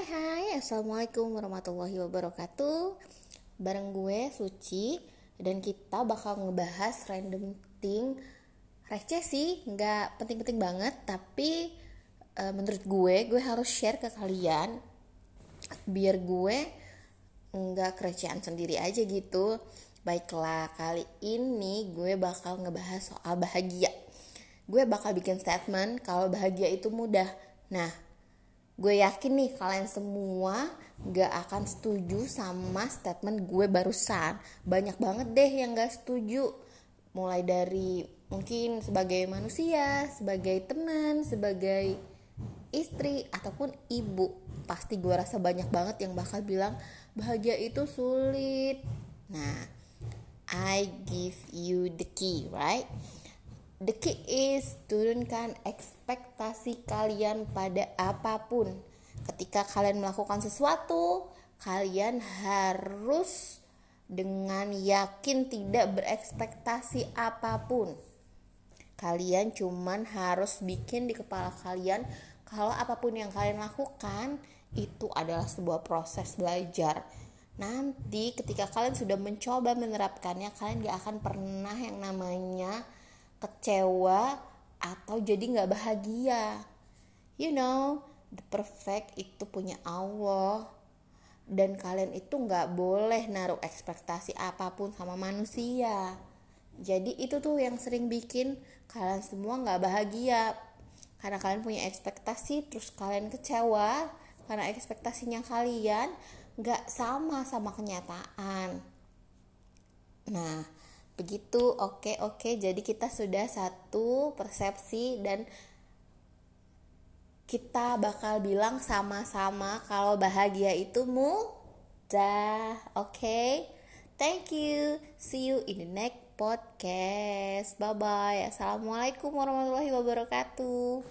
Hai hai. Assalamualaikum warahmatullahi wabarakatuh. Bareng gue Suci Dan kita bakal ngebahas random thing. Receh sih Nggak penting-penting banget Tapi e, menurut gue Gue harus share ke kalian Biar gue nggak kerecehan sendiri aja gitu. Baiklah kali ini gue bakal ngebahas soal bahagia. Gue bakal bikin statement kalau bahagia itu mudah. Nah gue yakin nih kalian semua gak akan setuju sama statement gue barusan. Banyak banget deh yang gak setuju. Mulai dari mungkin sebagai manusia sebagai teman sebagai istri ataupun ibu. Pasti gue rasa banyak banget yang bakal bilang bahagia itu sulit. Nah I give you the key right The key is turunkan ekspektasi kalian pada apa pun. Ketika kalian melakukan sesuatu, kalian harus dengan yakin tidak berekspektasi apa pun. Kalian cuman harus bikin di kepala kalian kalau apa pun yang kalian lakukan itu adalah sebuah proses belajar. Nanti ketika kalian sudah mencoba menerapkannya, kalian gak akan pernah yang namanya kecewa atau jadi nggak bahagia. You know the perfect itu punya Allah. Dan kalian itu nggak boleh naruh ekspektasi apa pun sama manusia. Jadi itu tuh yang sering bikin kalian semua nggak bahagia. Karena kalian punya ekspektasi terus kalian kecewa karena ekspektasinya kalian nggak sama sama kenyataan. Nah begitu oke oke. Jadi kita sudah satu persepsi dan kita bakal bilang sama-sama kalau bahagia itu mudah oke? Okay? thank you. See you in the next podcast. Bye bye assalamualaikum warahmatullahi wabarakatuh